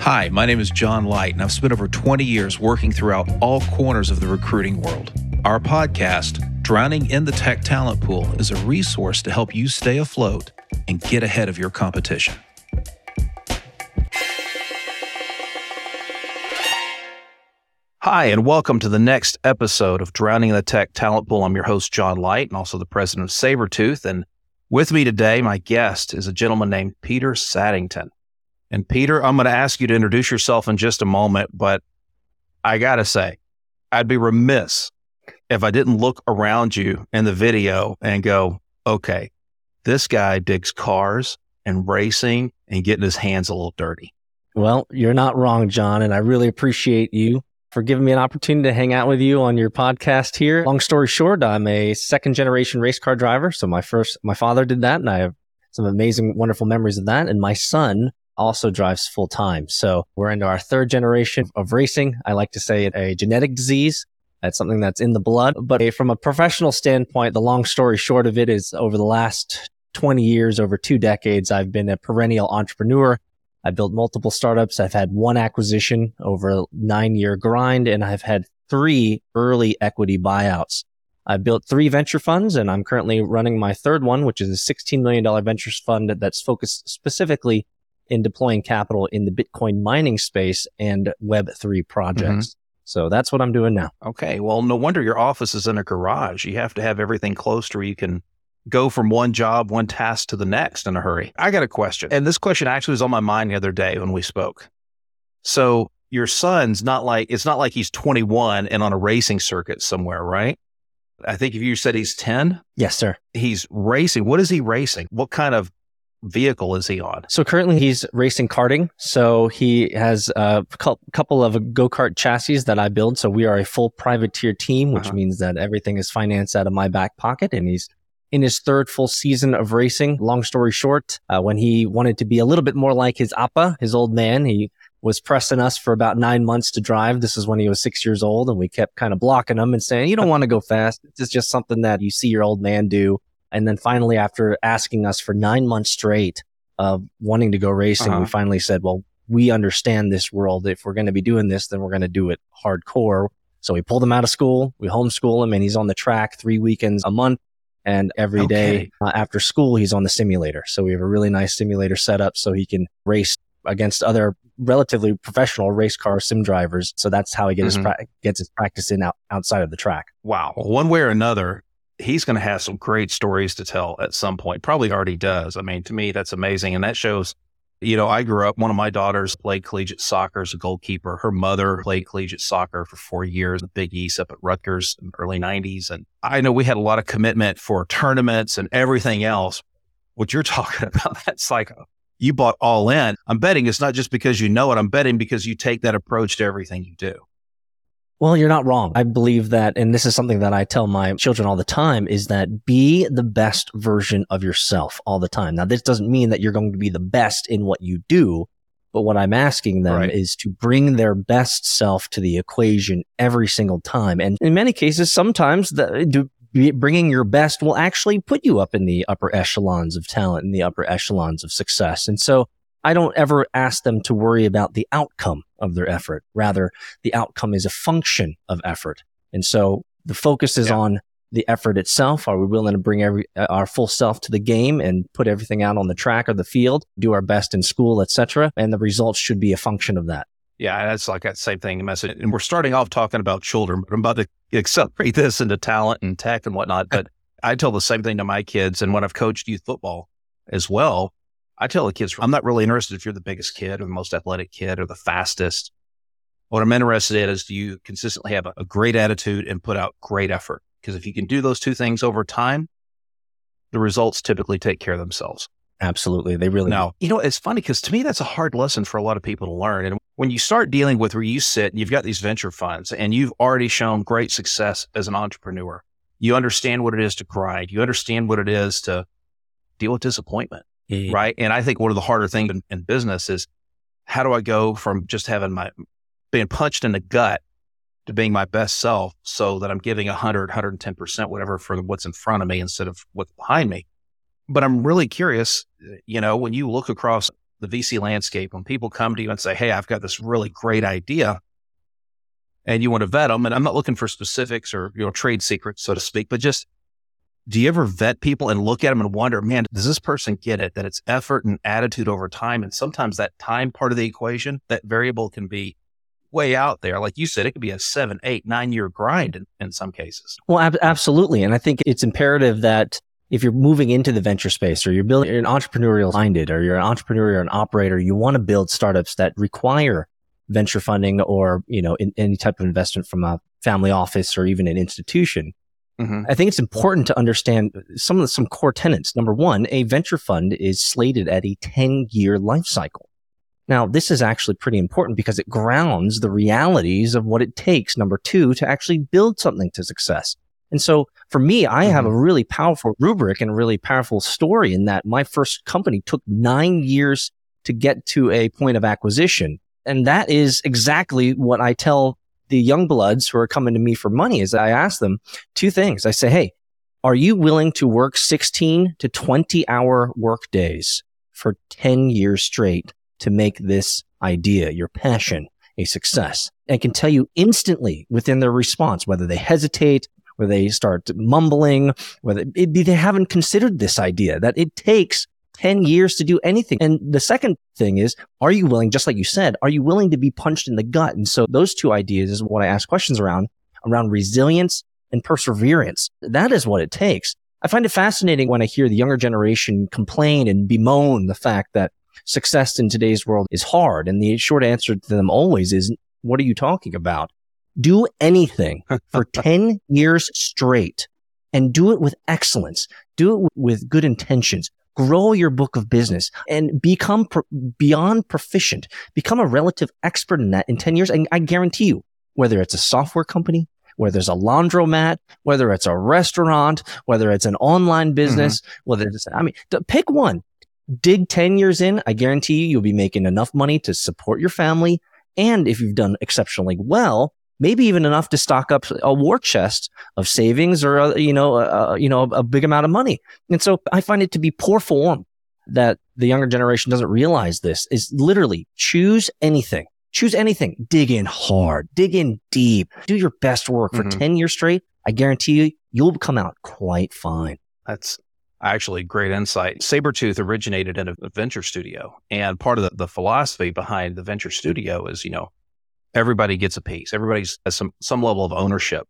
Hi, my name is John Light, and I've spent over 20 years working throughout all corners of the recruiting world. Our podcast, Drowning in the Tech Talent Pool, is a resource to help you stay afloat and get ahead of your competition. Hi, and welcome to the next episode of Drowning in the Tech Talent Pool. I'm your host, John Light, and also the president of Sabertooth. And with me today, my guest is a gentleman named Peter Saddington. And Peter, I'm going to ask you to introduce yourself in just a moment, but I got to say, I'd be remiss if I didn't look around you in the video and go, okay, this guy digs cars and racing and getting his hands a little dirty. Well, you're not wrong, John. And I really appreciate you for giving me an opportunity to hang out with you on your podcast here. Long story short, I'm a second generation race car driver. So my first, my father did that and I have some amazing, wonderful memories of that. And my son also drives full time. So we're into our third generation of racing. I like to say it a genetic disease. That's something that's in the blood. But eh, from a professional standpoint, the long story short of it is over the last 20 years, over two decades, I've been a perennial entrepreneur. I built multiple startups. I've had one acquisition over a nine year grind and I've had three early equity buyouts. I built three venture funds and I'm currently running my third one, which is a $16 million ventures fund that's focused specifically in deploying capital in the Bitcoin mining space and Web3 projects. Mm-hmm. So that's what I'm doing now. Okay. Well, no wonder your office is in a garage. You have to have everything close to where you can go from one job, one task to the next in a hurry. I got a question. And this question actually was on my mind the other day when we spoke. So your son's not like, it's not like he's 21 and on a racing circuit somewhere, right? I think if you said he's 10. Yes, sir. He's racing. What is he racing? What kind of vehicle is he on? So currently he's racing karting. So he has a couple of go kart chassis that I build. So we are a full privateer team, which uh-huh. means that everything is financed out of my back pocket. And he's in his third full season of racing. Long story short, uh, when he wanted to be a little bit more like his appa, his old man, he was pressing us for about nine months to drive. This is when he was six years old, and we kept kind of blocking him and saying, "You don't want to go fast. It's just something that you see your old man do." And then finally, after asking us for nine months straight of wanting to go racing, uh-huh. we finally said, well, we understand this world. If we're going to be doing this, then we're going to do it hardcore. So we pulled him out of school. We homeschool him and he's on the track three weekends a month. And every okay. day uh, after school, he's on the simulator. So we have a really nice simulator set up so he can race against other relatively professional race car sim drivers. So that's how he gets, mm-hmm. his, pra- gets his practice in out- outside of the track. Wow. One way or another, he's going to have some great stories to tell at some point. Probably already does. I mean, to me, that's amazing. And that shows, you know, I grew up, one of my daughters played collegiate soccer as a goalkeeper. Her mother played collegiate soccer for four years, the Big East up at Rutgers in the early 90s. And I know we had a lot of commitment for tournaments and everything else. What you're talking about, that's like you bought all in. I'm betting it's not just because you know it. I'm betting because you take that approach to everything you do. Well, you're not wrong. I believe that, and this is something that I tell my children all the time, is that be the best version of yourself all the time. Now, this doesn't mean that you're going to be the best in what you do, but what I'm asking them right. is to bring their best self to the equation every single time. And in many cases, sometimes the, do, bringing your best will actually put you up in the upper echelons of talent and the upper echelons of success. And so I don't ever ask them to worry about the outcome of their effort. Rather, the outcome is a function of effort. And so the focus is yeah. on the effort itself. Are we willing to bring every uh, our full self to the game and put everything out on the track or the field, do our best in school, etc. And the results should be a function of that. Yeah, that's like that same thing. Message, and we're starting off talking about children, but I'm about to accelerate this into talent and tech and whatnot. But I tell the same thing to my kids, and when I've coached youth football as well, I tell the kids, I'm not really interested if you're the biggest kid or the most athletic kid or the fastest. What I'm interested in is do you consistently have a, a great attitude and put out great effort? Because if you can do those two things over time, the results typically take care of themselves. Absolutely. They really now, you know, it's funny because to me, that's a hard lesson for a lot of people to learn. And when you start dealing with where you sit and you've got these venture funds and you've already shown great success as an entrepreneur, you understand what it is to grind. You understand what it is to deal with disappointment. Mm-hmm. Right. And I think one of the harder things in, in business is how do I go from just having my being punched in the gut to being my best self so that I'm giving 100, 110%, whatever for what's in front of me instead of what's behind me. But I'm really curious, you know, when you look across the VC landscape, when people come to you and say, Hey, I've got this really great idea and you want to vet them. And I'm not looking for specifics or, you know, trade secrets, so to speak, but just do you ever vet people and look at them and wonder, man, does this person get it? That it's effort and attitude over time. And sometimes that time part of the equation, that variable can be way out there. Like you said, it could be a seven, eight, nine year grind in, in some cases. Well, ab- absolutely. And I think it's imperative that if you're moving into the venture space or you're building you're an entrepreneurial minded or you're an entrepreneur or an operator, you want to build startups that require venture funding or, you know, in, any type of investment from a family office or even an institution. Mm-hmm. I think it's important to understand some of the, some core tenets. Number one, a venture fund is slated at a 10 year life cycle. Now, this is actually pretty important because it grounds the realities of what it takes. Number two, to actually build something to success. And so for me, I mm-hmm. have a really powerful rubric and a really powerful story in that my first company took nine years to get to a point of acquisition. And that is exactly what I tell the young bloods who are coming to me for money is I ask them two things. I say, Hey, are you willing to work 16 to 20 hour work days for 10 years straight to make this idea, your passion, a success? I can tell you instantly within their response, whether they hesitate, whether they start mumbling, whether it, they haven't considered this idea that it takes 10 years to do anything. And the second thing is, are you willing, just like you said, are you willing to be punched in the gut? And so those two ideas is what I ask questions around, around resilience and perseverance. That is what it takes. I find it fascinating when I hear the younger generation complain and bemoan the fact that success in today's world is hard. And the short answer to them always is, what are you talking about? Do anything for 10 years straight and do it with excellence. Do it with good intentions grow your book of business and become pro- beyond proficient, become a relative expert in that in 10 years. And I guarantee you, whether it's a software company, whether it's a laundromat, whether it's a restaurant, whether it's an online business, mm-hmm. whether it's, I mean, pick one. Dig 10 years in. I guarantee you, you'll be making enough money to support your family. And if you've done exceptionally well, maybe even enough to stock up a war chest of savings or, a, you know, a, you know, a big amount of money. And so I find it to be poor form that the younger generation doesn't realize this is literally choose anything. Choose anything. Dig in hard. Dig in deep. Do your best work for mm-hmm. 10 years straight. I guarantee you, you'll come out quite fine. That's actually great insight. Sabertooth originated in a venture studio. And part of the, the philosophy behind the venture studio is, you know, everybody gets a piece. Everybody has some, some level of ownership,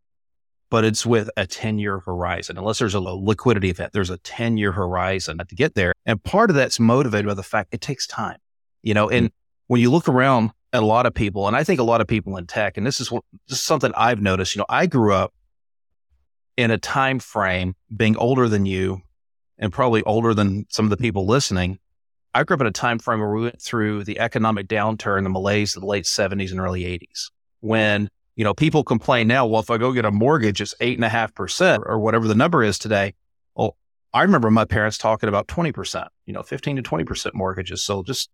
but it's with a 10 year horizon. Unless there's a liquidity event, there's a 10 year horizon to get there. And part of that's motivated by the fact it takes time, you know, and mm-hmm. when you look around at a lot of people, and I think a lot of people in tech, and this is, what, this is something I've noticed, you know, I grew up in a time frame being older than you and probably older than some of the people listening I grew up in a time frame where we went through the economic downturn, the malaise of the late 70s and early 80s. When, you know, people complain now, well, if I go get a mortgage, it's eight and a half percent or whatever the number is today. Well, I remember my parents talking about 20%, you know, 15 to 20% mortgages. So just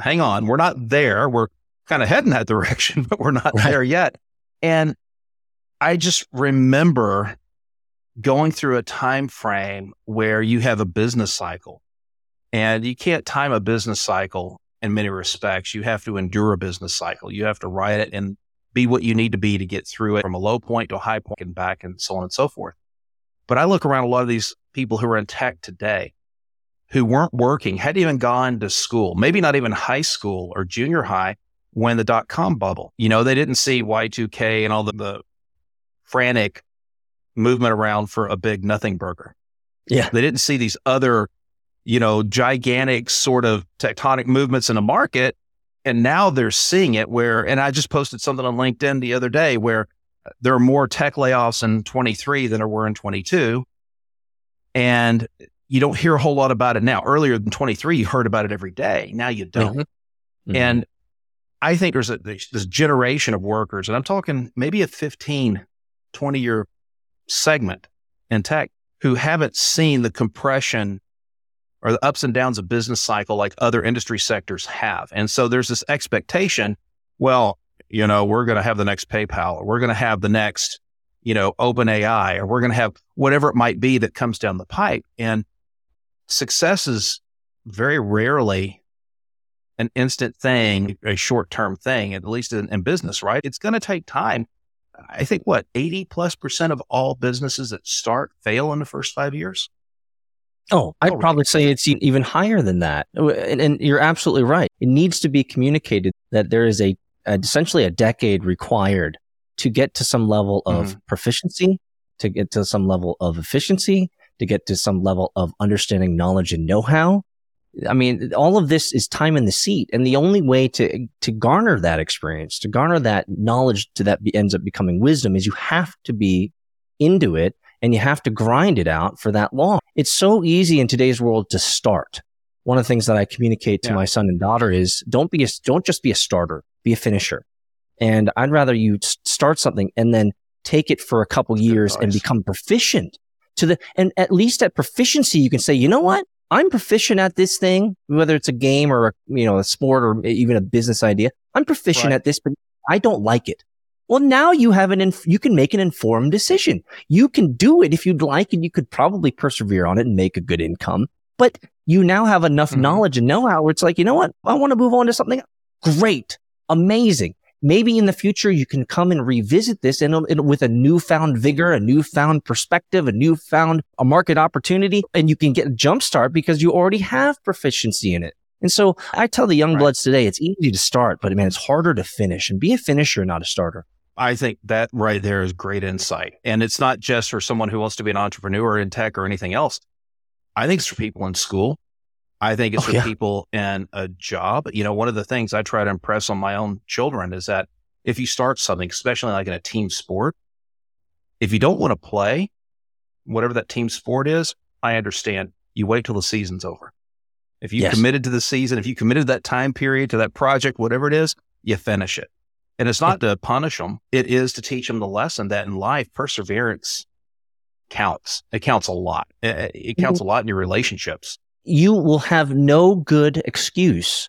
hang on. We're not there. We're kind of heading that direction, but we're not right. there yet. And I just remember going through a time frame where you have a business cycle and you can't time a business cycle in many respects. You have to endure a business cycle. You have to ride it and be what you need to be to get through it from a low point to a high point and back and so on and so forth. But I look around a lot of these people who are in tech today who weren't working, hadn't even gone to school, maybe not even high school or junior high when the dot com bubble, you know, they didn't see Y2K and all the, the frantic movement around for a big nothing burger. Yeah. They didn't see these other you know, gigantic sort of tectonic movements in the market. And now they're seeing it where, and I just posted something on LinkedIn the other day where there are more tech layoffs in 23 than there were in 22. And you don't hear a whole lot about it now. Earlier than 23, you heard about it every day. Now you don't. Mm-hmm. Mm-hmm. And I think there's a, this generation of workers, and I'm talking maybe a 15, 20 year segment in tech who haven't seen the compression or the ups and downs of business cycle like other industry sectors have. And so there's this expectation, well, you know, we're going to have the next PayPal or we're going to have the next, you know, OpenAI or we're going to have whatever it might be that comes down the pipe. And success is very rarely an instant thing, a short term thing, at least in, in business, right? It's going to take time. I think what 80 plus percent of all businesses that start fail in the first five years. Oh, I'd oh, probably say it's even higher than that. And, and, you're absolutely right. It needs to be communicated that there is a, a essentially a decade required to get to some level of mm-hmm. proficiency, to get to some level of efficiency, to get to some level of understanding knowledge and know-how. I mean, all of this is time in the seat. And the only way to, to garner that experience, to garner that knowledge to that be, ends up becoming wisdom is you have to be into it and you have to grind it out for that long. It's so easy in today's world to start. One of the things that I communicate to yeah. my son and daughter is don't be a, don't just be a starter, be a finisher. And I'd rather you start something and then take it for a couple years and become proficient to the, and at least at proficiency, you can say, you know what? I'm proficient at this thing, whether it's a game or a, you know, a sport or even a business idea. I'm proficient right. at this, but I don't like it. Well, now you have an, inf- you can make an informed decision. You can do it if you'd like, and you could probably persevere on it and make a good income. But you now have enough mm-hmm. knowledge and know-how where it's like, you know what? I want to move on to something great, amazing maybe in the future you can come and revisit this and, with a newfound vigor, a newfound perspective, a newfound a market opportunity, and you can get a jump start because you already have proficiency in it. And so I tell the young right. bloods today, it's easy to start, but man, it's harder to finish and be a finisher, not a starter. I think that right there is great insight. And it's not just for someone who wants to be an entrepreneur in tech or anything else. I think it's for people in school. I think it's oh, for yeah. people in a job. You know, one of the things I try to impress on my own children is that if you start something, especially like in a team sport, if you don't want to play, whatever that team sport is, I understand. You wait till the season's over. If you yes. committed to the season, if you committed that time period to that project, whatever it is, you finish it. And it's not to punish them. It is to teach them the lesson that in life, perseverance counts. It counts a lot. It, it counts a lot in your relationships you will have no good excuse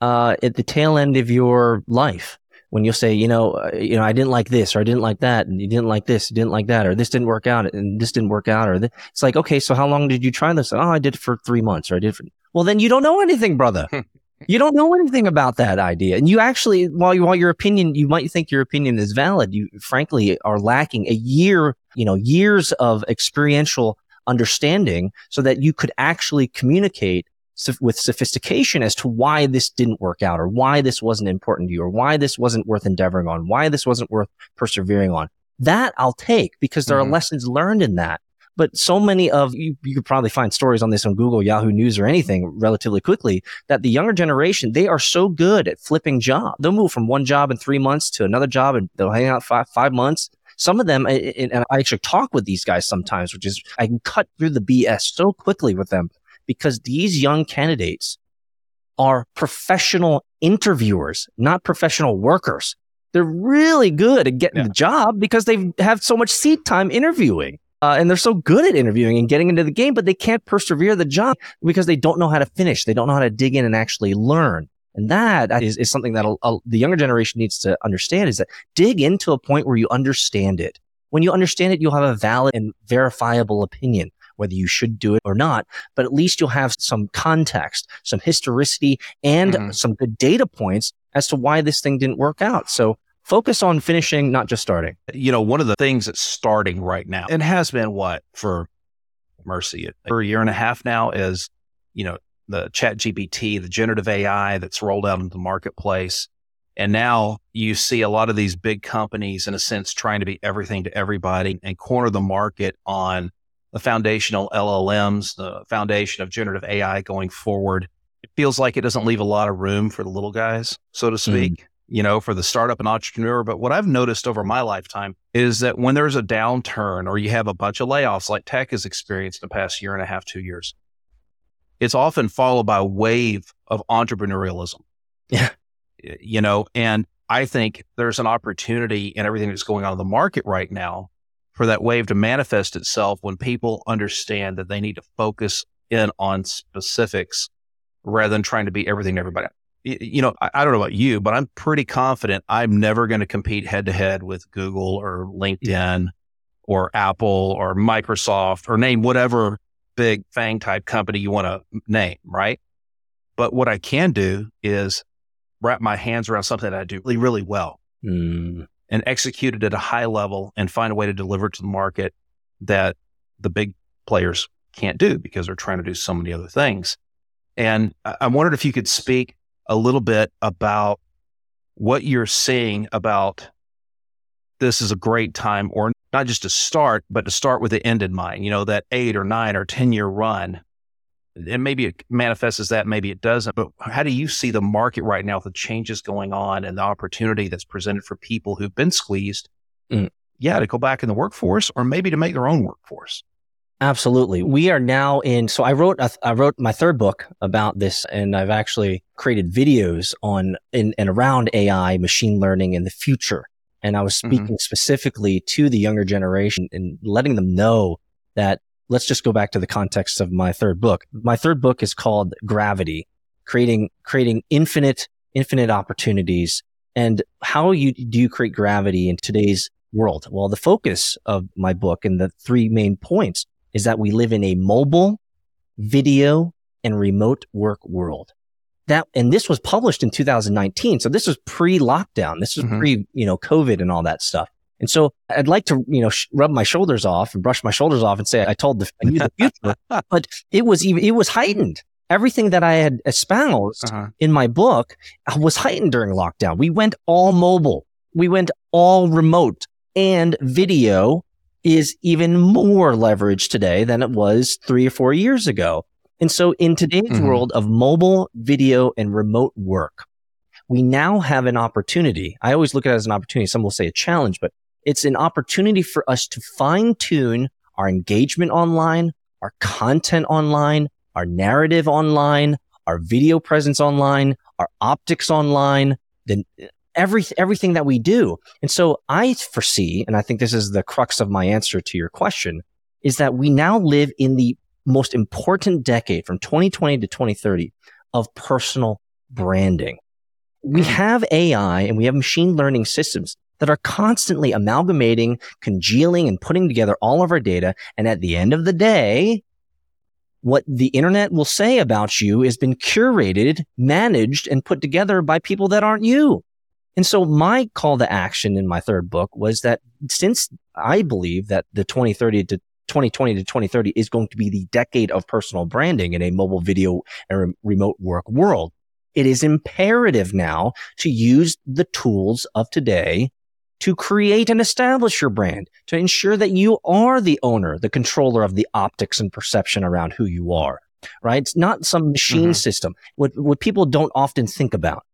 uh, at the tail end of your life when you'll say, you know, uh, you know, I didn't like this or I didn't like that, and you didn't like this, you didn't like that, or this didn't work out, and this didn't work out, or th- it's like, okay, so how long did you try this? Oh, I did it for three months, or I did. For... Well, then you don't know anything, brother. you don't know anything about that idea, and you actually, while you, while your opinion, you might think your opinion is valid, you frankly are lacking a year, you know, years of experiential understanding so that you could actually communicate with sophistication as to why this didn't work out or why this wasn't important to you or why this wasn't worth endeavoring on, why this wasn't worth persevering on. That I'll take because there mm-hmm. are lessons learned in that. But so many of you, you could probably find stories on this on Google, Yahoo News, or anything relatively quickly that the younger generation, they are so good at flipping jobs. They'll move from one job in three months to another job and they'll hang out five, five months some of them, and I actually talk with these guys sometimes, which is I can cut through the BS so quickly with them because these young candidates are professional interviewers, not professional workers. They're really good at getting yeah. the job because they have so much seat time interviewing. Uh, and they're so good at interviewing and getting into the game, but they can't persevere the job because they don't know how to finish. They don't know how to dig in and actually learn. And that is, is something that the younger generation needs to understand is that dig into a point where you understand it. When you understand it, you'll have a valid and verifiable opinion, whether you should do it or not, but at least you'll have some context, some historicity and mm-hmm. some good data points as to why this thing didn't work out. So focus on finishing, not just starting. You know, one of the things that's starting right now and has been what for mercy for a year and a half now is, you know, the chat GPT, the generative AI that's rolled out into the marketplace. And now you see a lot of these big companies, in a sense, trying to be everything to everybody and corner the market on the foundational LLMs, the foundation of generative AI going forward. It feels like it doesn't leave a lot of room for the little guys, so to mm. speak, mm. You know, for the startup and entrepreneur. But what I've noticed over my lifetime is that when there's a downturn or you have a bunch of layoffs like tech has experienced the past year and a half, two years, it's often followed by a wave of entrepreneurialism. Yeah. You know, and I think there's an opportunity in everything that's going on in the market right now for that wave to manifest itself when people understand that they need to focus in on specifics rather than trying to be everything to everybody. You know, I, I don't know about you, but I'm pretty confident I'm never going to compete head to head with Google or LinkedIn or Apple or Microsoft or name whatever big FANG type company you want to name, right? But what I can do is wrap my hands around something that I do really, really well Mm. and execute it at a high level and find a way to deliver it to the market that the big players can't do because they're trying to do so many other things. And I I wondered if you could speak a little bit about what you're seeing about this is a great time, or not just to start, but to start with the end in mind, you know, that eight or nine or 10 year run. And maybe it manifests as that, maybe it doesn't. But how do you see the market right now with the changes going on and the opportunity that's presented for people who've been squeezed? Mm. Yeah, to go back in the workforce or maybe to make their own workforce. Absolutely. We are now in. So I wrote a, I wrote my third book about this, and I've actually created videos on in and around AI, machine learning, and the future. And I was Mhm. speaking specifically to the younger generation and letting them know that. Let's just go back to the context of my third book. My third book is called Gravity, creating creating infinite infinite opportunities. And how you do you create gravity in today's world? Well, the focus of my book and the three main points is that we live in a mobile, video, and remote work world. That and this was published in 2019, so this was pre-lockdown. This was Mhm. pre, you know, COVID and all that stuff. And so I'd like to, you know, sh- rub my shoulders off and brush my shoulders off and say I told the, I knew the future, but it was even it was heightened. Everything that I had espoused Uh-huh. in my book uh, was heightened during lockdown. We went all mobile. We went all remote and video is even more leveraged today than it was three or four years ago. And so in today's Mhm. world of mobile, video, and remote work, we now have an opportunity. I always look at it as an opportunity. Some will say a challenge, but it's an opportunity for us to fine tune our engagement online, our content online, our narrative online, our video presence online, our optics online, the every, everything that we do. And so I foresee, and I think this is the crux of my answer to your question, is that we now live in the most important decade from 2020 to 2030 of personal branding. We Mm. have AI and we have machine learning systems that are constantly amalgamating, congealing, and putting together all of our data. And at the end of the day, what the internet will say about you has been curated, managed, and put together by people that aren't you. And so my call to action in my third book was that since I believe that the 2030 to 2020 to 2030 is going to be the decade of personal branding in a mobile video and re- remote work world, it is imperative now to use the tools of today to create and establish your brand, to ensure that you are the owner, the controller of the optics and perception around who you are, right? It's not some machine Mhm. system. What, what people don't often think about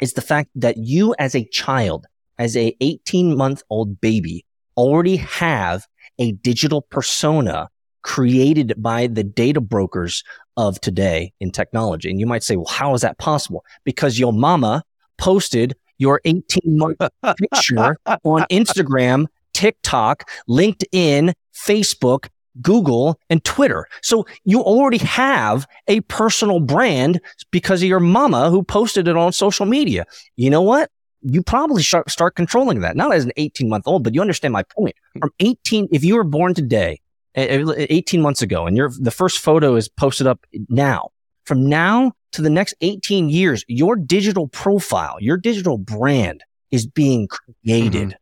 is the fact that you as a child, as a 18 month old baby, already have a digital persona created by the data brokers of today in technology. And you might say, well, how is that possible? Because your mama posted your 18 month picture on Instagram, TikTok, LinkedIn, Facebook, Google, and Twitter. So you already have a personal brand because of your mama who posted it on social media. You know what? You probably start, start controlling that. Not as an 18 month old, but you understand my point. From 18, if you were born today, eh, eh, 18 months ago, and your the first photo is posted up now, from now to the next 18 years, your digital profile, your digital brand is being created.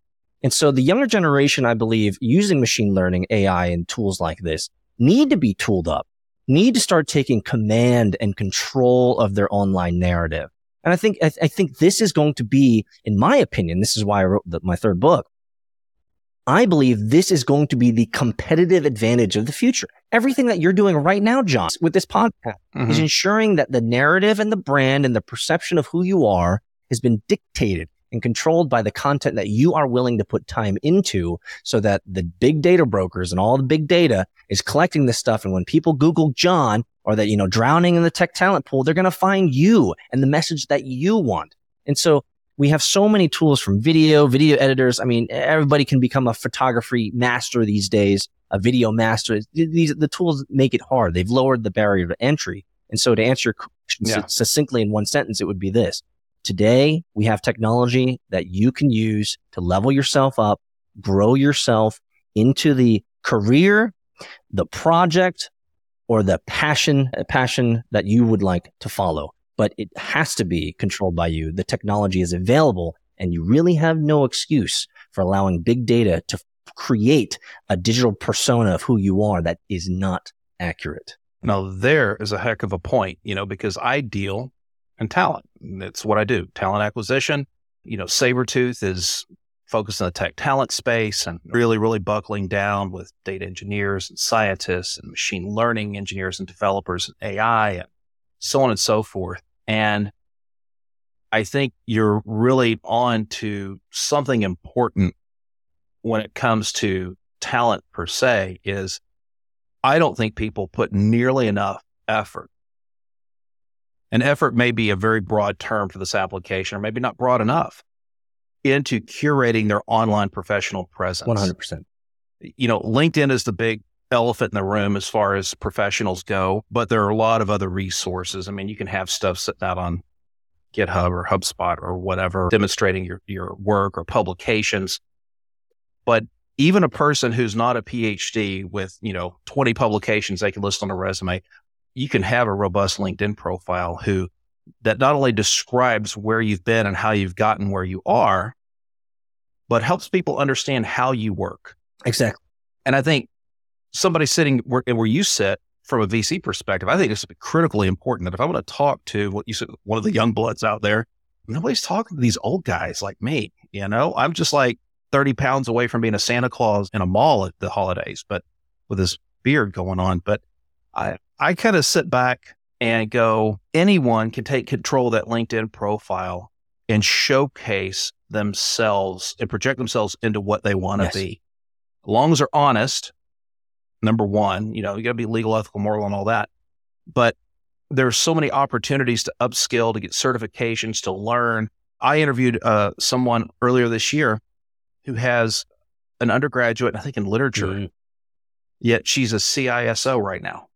And so the younger generation, I believe, using machine learning, AI, and tools like this need to be tooled up, need to start taking command and control of their online narrative. And I think, I, I think this is going to be, in my opinion, this is why I wrote the, my third book. I believe this is going to be the competitive advantage of the future. Everything that you're doing right now, John, with this podcast Mhm. is ensuring that the narrative and the brand and the perception of who you are has been dictated and controlled by the content that you are willing to put time into so that the big data brokers and all the big data is collecting this stuff. And when people Google John or that, you know, drowning in the tech talent pool, they're going to find you and the message that you want. And so we have so many tools from video, video editors. I mean, everybody can become a photography master these days, a video master. These, the tools make it hard. They've lowered the barrier to entry. And so to answer your question Yeah. succinctly in one sentence, it would be this. Today, we have technology that you can use to level yourself up, grow yourself into the career, the project, or the passion, uh, passion that you would like to follow. but it has to be controlled by you. The technology is available and you really have no excuse for allowing big data to create a digital persona of who you are that is not accurate. Now, there is a heck of a point, you know, because I deal in talent. It's what I do talent acquisition. You know, Sabertooth is focused on the tech talent space and really, really buckling down with data engineers and scientists and machine learning engineers and developers and AI and so on and so forth. And I think you're really on to something important when it comes to talent per se is I don't think people put nearly enough effort. And effort may be a very broad term for this application, or maybe not broad enough into curating their online professional presence. 100%. You know, LinkedIn is the big elephant in the room as far as professionals go, but there are a lot of other resources. I mean, you can have stuff sitting out on GitHub or HubSpot or whatever, demonstrating your, your work or publications. But even a person who's not a PhD with, you know, 20 publications they can list on a resume, you can have a robust LinkedIn profile who that not only describes where you've been and how you've gotten where you are, but helps people understand how you work. Exactly. And I think somebody sitting where, where you sit from a VC perspective, I think it's critically important that if I want to talk to what you said, one of the young bloods out there, nobody's talking to these old guys like me. You know, I'm just like 30 pounds away from being a Santa Claus in a mall at the holidays, but with this beard going on. But I, I kind of sit back and go, anyone can take control of that LinkedIn profile and showcase themselves and project themselves into what they want to yes. be. As long as they're honest, number one, you know, you got to be legal, ethical, moral, and all that. But there's so many opportunities to upskill, to get certifications, to learn. I interviewed uh, someone earlier this year who has an undergraduate, I think, in literature, mm-hmm. yet she's a CISO right now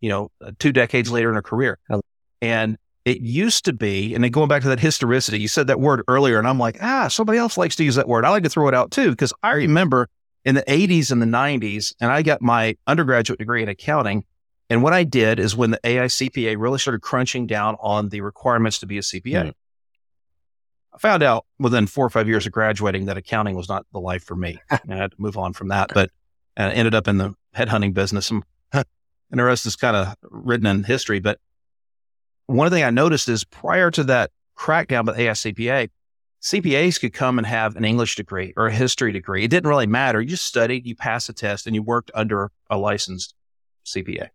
you know, uh, two decades later in her career. And it used to be, and then going back to that historicity, you said that word earlier, and I'm like, ah, somebody else likes to use that word. I like to throw it out too, because I remember in the 80s and the 90s, and I got my undergraduate degree in accounting. And what I did is when the AICPA really started crunching down on the requirements to be a CPA, mm-hmm. I found out within four or five years of graduating that accounting was not the life for me. and I had to move on from that, but I ended up in the headhunting business. And and the rest is kind of written in history. But one thing I noticed is prior to that crackdown by the CPAs could come and have an English degree or a history degree. It didn't really matter. You just studied, you passed a test, and you worked under a licensed CPA,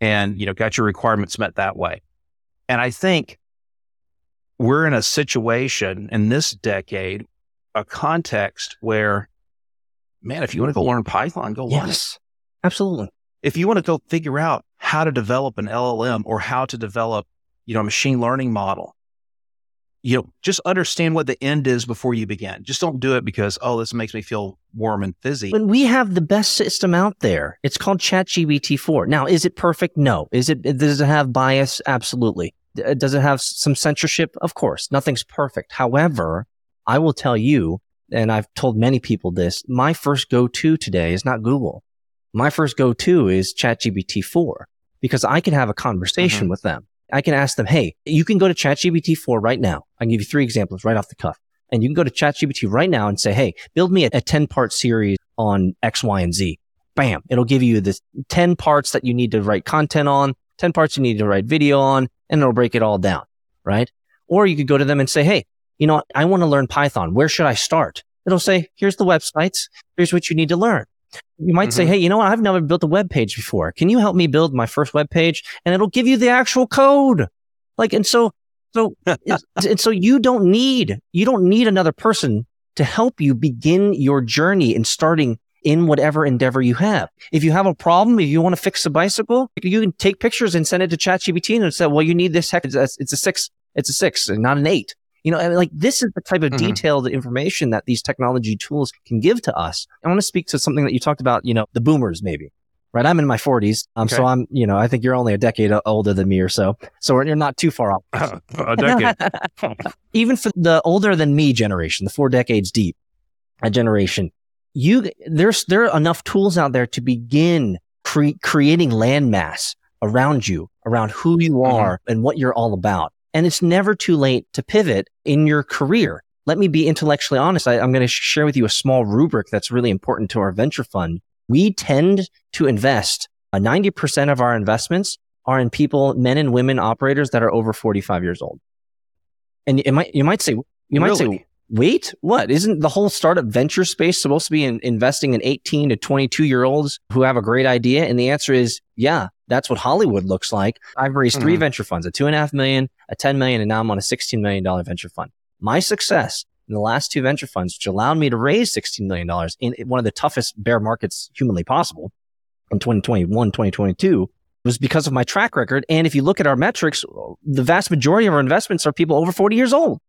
and you know got your requirements met that way. And I think we're in a situation in this decade, a context where, man, if you want to go learn Python, go yes, learn. Absolutely if you want to go figure out how to develop an LLM or how to develop, you know, a machine learning model, you know, just understand what the end is before you begin. Just don't do it because, oh, this makes me feel warm and fizzy. When we have the best system out there, it's called ChatGPT 4. Now, is it perfect? No. Is it, does it have bias? Absolutely. Uh, does it have some censorship? Of course. Nothing's perfect. However, I will tell you, and I've told many people this, my first go to today is not Google my first go to is ChatGPT 4 because I can have a conversation mm-hmm. with them. I can ask them, Hey, you can go to ChatGPT 4 right now. I can give you three examples right off the cuff. And you can go to ChatGPT right now and say, Hey, build me a, a 10 part series on X, Y, and Z. Bam. It'll give you the 10 parts that you need to write content on, 10 parts you need to write video on, and it'll break it all down. Right. Or you could go to them and say, Hey, you know, I want to learn Python. Where should I start? It'll say, here's the websites. Here's what you need to learn. You might mm-hmm. say, Hey, you know what? I've never built a web page before. Can you help me build my first web page? And it'll give you the actual code. Like, and so, so, and so you don't need, you don't need another person to help you begin your journey in starting in whatever endeavor you have. If you have a problem, if you want to fix a bicycle, you can take pictures and send it to ChatGPT and say, well, you need this hex. It's a, it's a six. It's a six and not an eight. You know, I mean, like this is the type of mm-hmm. detailed information that these technology tools can give to us. I want to speak to something that you talked about, you know, the boomers maybe. Right. I'm in my 40s. Um, okay. So I'm, you know, I think you're only a decade older than me or so. So you're not too far off. a decade. Even for the older than me generation, the four decades deep, a generation, you, there's, there are enough tools out there to begin cre- creating landmass around you, around who you Mm-hmm. are and what you're all about. And it's never too late to pivot in your career. Let me be intellectually honest. I, am going to share with you a small rubric that's really important to our venture fund. We tend to invest uh, 90% of our investments are in people, men and women operators that are over 45 years old. And it might, you might say, you might Really? say, wait, what? Isn't the whole startup venture space supposed to be in, investing in 18 to 22 year olds who have a great idea? And the answer is, yeah, that's what Hollywood looks like. I've raised three Mhm. venture funds, a two and a half million, a 10 million, and now I'm on a $16 million venture fund. My success in the last two venture funds, which allowed me to raise $16 million in one of the toughest bear markets humanly possible in 2021, 2022 was because of my track record. And if you look at our metrics, the vast majority of our investments are people over 40 years old.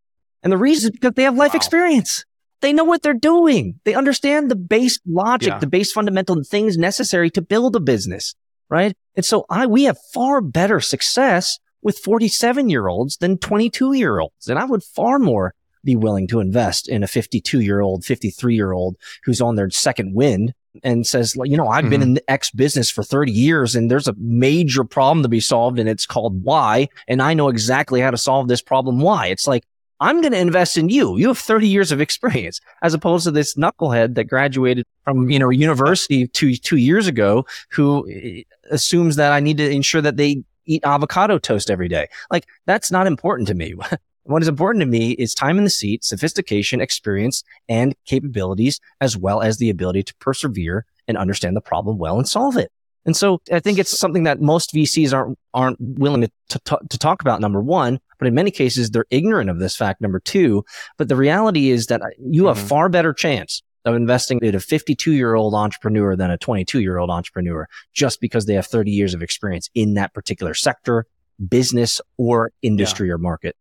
And the reason is because they have life Wow. experience. They know what they're doing. They understand the base logic, Yeah. the base fundamental things necessary to build a business, right? And so I, we have far better success with 47 year olds than 22 year olds. And I would far more be willing to invest in a 52 year old, 53 year old who's on their second wind and says, you know, I've been mm-hmm. in the X business for 30 years and there's a major problem to be solved and it's called Y. And I know exactly how to solve this problem Why? It's like, I'm going to invest in you. You have 30 years of experience as opposed to this knucklehead that graduated from, you know, university two, two years ago who eh, assumes that I need to ensure that they eat avocado toast every day. Like that's not important to me. what is important to me is time in the seat, sophistication, experience, and capabilities, as well as the ability to persevere and understand the problem well and solve it. And so I think it's something that most VCs aren't aren't willing to, to, to talk about. Number one, but in many cases they're ignorant of this fact. Number two, but the reality is that you have Mhm. far better chance of investing in a 52 year old entrepreneur than a 22 year old entrepreneur, just because they have 30 years of experience in that particular sector, business, or industry or market.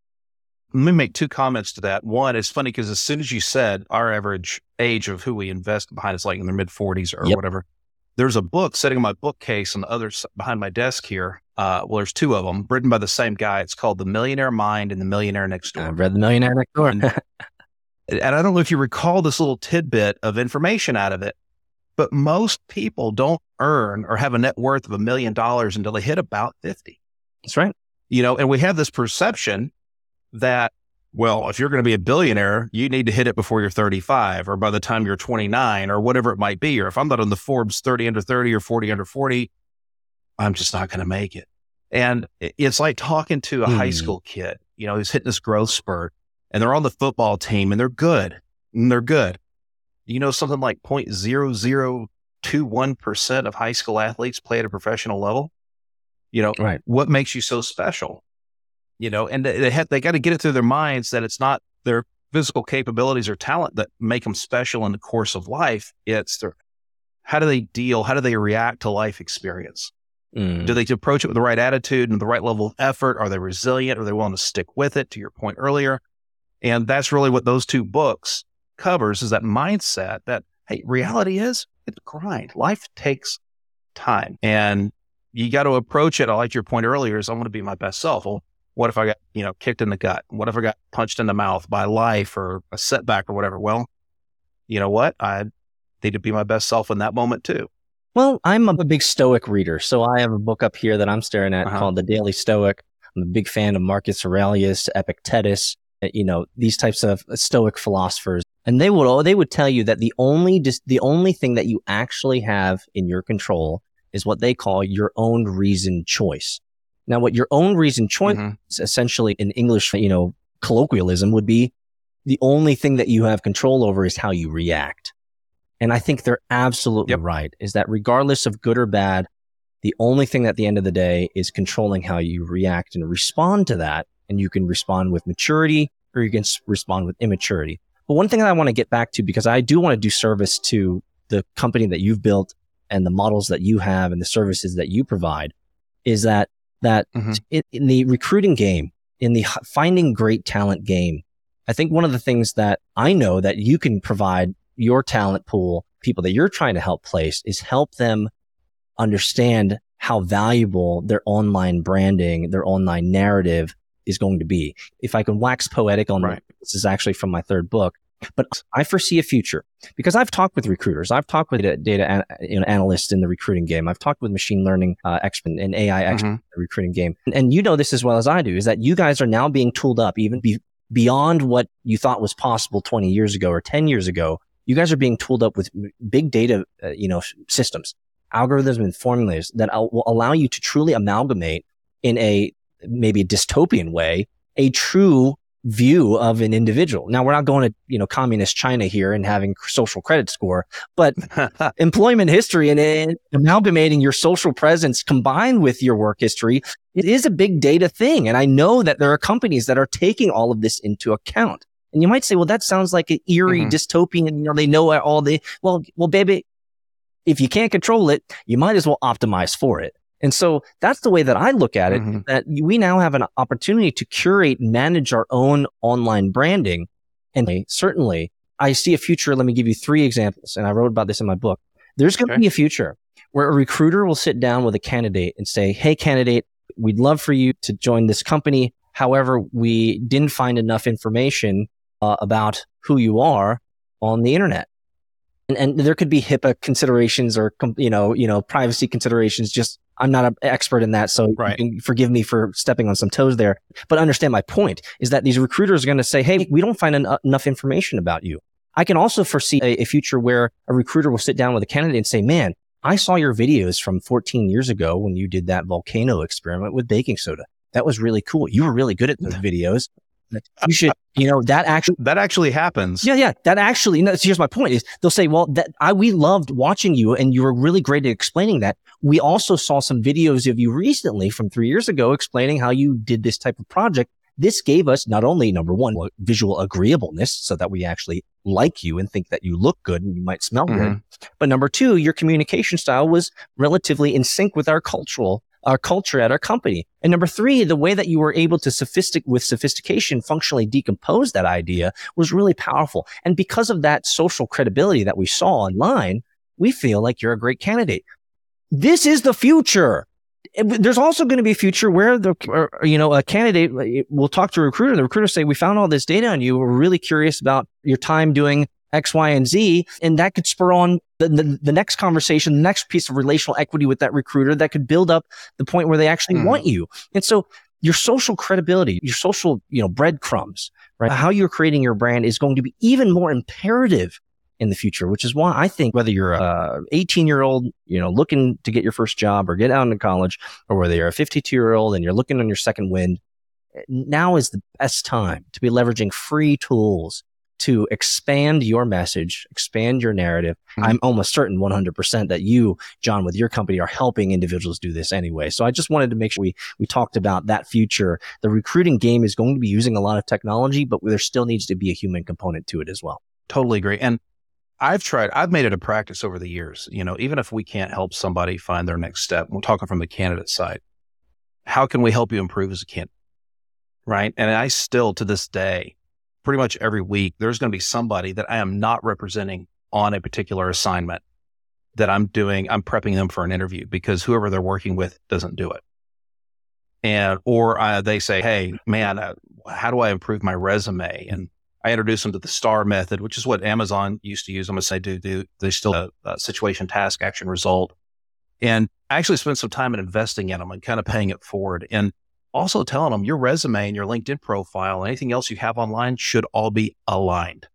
Let me make two comments to that. One, it's funny because as soon as you said our average age of who we invest behind is like in their mid 40s or Yep. whatever, there's a book sitting on my bookcase on the other s- behind my desk here. Uh, well, there's two of them written by the same guy. It's called The Millionaire Mind and The Millionaire Next Door. I've read The Millionaire Next Door. And- and I don't know if you recall this little tidbit of information out of it, but most people don't earn or have a net worth of a million dollars until they hit about 50. That's right. You know, and we have this perception that, well, if you're going to be a billionaire, you need to hit it before you're 35 or by the time you're 29 or whatever it might be. Or if I'm not on the Forbes 30 under 30 or 40 under 40, I'm just not going to make it. And it's like talking to a high Hmm. school kid, you know, who's hitting this growth spurt and they're on the football team and they're good and they're good. You know, something like 0.0021% of high school athletes play at a professional level. You know, Right. what makes you so special? You know, and they they have, they got to get it through their minds that it's not their physical capabilities or talent that make them special in the course of life. It's their, how do they deal? How do they react to life experience? Mm. Do they approach it with the right attitude and the right level of effort? Are they resilient? Are they willing to stick with it? To your point earlier, and that's really what those two books covers is that mindset that hey, reality is it's grind. Life takes time, and you got to approach it. I like your point earlier is I want to be my best self. Well, what if I got you know kicked in the gut? What if I got punched in the mouth by life or a setback or whatever? Well, you know what? I need to be my best self in that moment too. Well, I'm a big Stoic reader, so I have a book up here that I'm staring at Uh-huh. called The Daily Stoic. I'm a big fan of Marcus Aurelius, Epictetus, uh, you know, these types of Stoic philosophers. And they would they would tell you that the only dis- the only thing that you actually have in your control is what they call your own reason choice. Now, what your own reason choice Mhm. essentially in English, you know, colloquialism would be the only thing that you have control over is how you react. And I think they're absolutely Yep. right is that regardless of good or bad, the only thing at the end of the day is controlling how you react and respond to that. And you can respond with maturity or you can respond with immaturity. But one thing that I want to get back to, because I do want to do service to the company that you've built and the models that you have and the services that you provide is that, that Mhm. in, in the recruiting game, in the finding great talent game, I think one of the things that I know that you can provide your talent pool, people that you're trying to help place is help them understand how valuable their online branding, their online narrative is going to be. If I can wax poetic on Right. this is actually from my third book. But I foresee a future because I've talked with recruiters. I've talked with data an, you know, analysts in the recruiting game. I've talked with machine learning uh, experts and AI experts mm-hmm. in the recruiting game. And, and, you know this as well as I do is that you guys are now being tooled up even be, beyond what you thought was possible 20 years ago or 10 years ago. You guys are being tooled up with big data, uh, you know, systems, algorithms and formulas that will allow you to truly amalgamate in a maybe a dystopian way a true view of an individual. Now we're not going to, you know, communist China here and having social credit score, but employment history and, and, amalgamating your social presence combined with your work history, it is a big data thing. And I know that there are companies that are taking all of this into account. And you might say, well, that sounds like an eerie mm-hmm. dystopian, you know, they know all the, well, well, baby, if you can't control it, you might as well optimize for it. And so that's the way that I look at it, mm-hmm. that we now have an opportunity to curate, manage our own online branding. And certainly I see a future. Let me give you three examples. And I wrote about this in my book. There's going to okay. be a future where a recruiter will sit down with a candidate and say, Hey, candidate, we'd love for you to join this company. However, we didn't find enough information uh, about who you are on the internet. And, and, there could be HIPAA considerations or, you know, you know, privacy considerations just I'm not an expert in that, so right. forgive me for stepping on some toes there. But understand my point is that these recruiters are going to say, "Hey, we don't find en- enough information about you." I can also foresee a, a future where a recruiter will sit down with a candidate and say, "Man, I saw your videos from 14 years ago when you did that volcano experiment with baking soda. That was really cool. You were really good at those videos you should, you know, that actually that actually happens. Yeah, yeah, that actually. No, here's my point: is they'll say, "Well, that I we loved watching you, and you were really great at explaining that." We also saw some videos of you recently from three years ago explaining how you did this type of project. This gave us not only number one visual agreeableness, so that we actually like you and think that you look good and you might smell mm-hmm. good, but number two, your communication style was relatively in sync with our cultural our culture at our company. And number three, the way that you were able to sophistic with sophistication functionally decompose that idea was really powerful. And because of that social credibility that we saw online, we feel like you're a great candidate. This is the future. There's also going to be a future where the, you know, a candidate will talk to a recruiter. and The recruiter say, we found all this data on you. We're really curious about your time doing X, Y, and Z. And that could spur on the, the, the, next conversation, the next piece of relational equity with that recruiter that could build up the point where they actually mm. want you. And so your social credibility, your social, you know, breadcrumbs, right? How you're creating your brand is going to be even more imperative in the future, which is why I think whether you're a 18 year old, you know, looking to get your first job or get out into college, or whether you're a 52 year old and you're looking on your second wind, now is the best time to be leveraging free tools to expand your message, expand your narrative. Mm-hmm. I'm almost certain 100% that you, John, with your company are helping individuals do this anyway. So I just wanted to make sure we, we talked about that future. The recruiting game is going to be using a lot of technology, but there still needs to be a human component to it as well. Totally agree. And I've tried, I've made it a practice over the years, you know, even if we can't help somebody find their next step, we're talking from the candidate side. How can we help you improve as a candidate? Right. And I still to this day, pretty much every week, there's going to be somebody that I am not representing on a particular assignment that I'm doing. I'm prepping them for an interview because whoever they're working with doesn't do it. And, or uh, they say, Hey, man, uh, how do I improve my resume? And I introduce them to the STAR method, which is what Amazon used to use. I'm going to say, do, do they still a, situation, task, action, result? And I actually spent some time in investing in them and kind of paying it forward. And also telling them your resume and your LinkedIn profile and anything else you have online should all be aligned.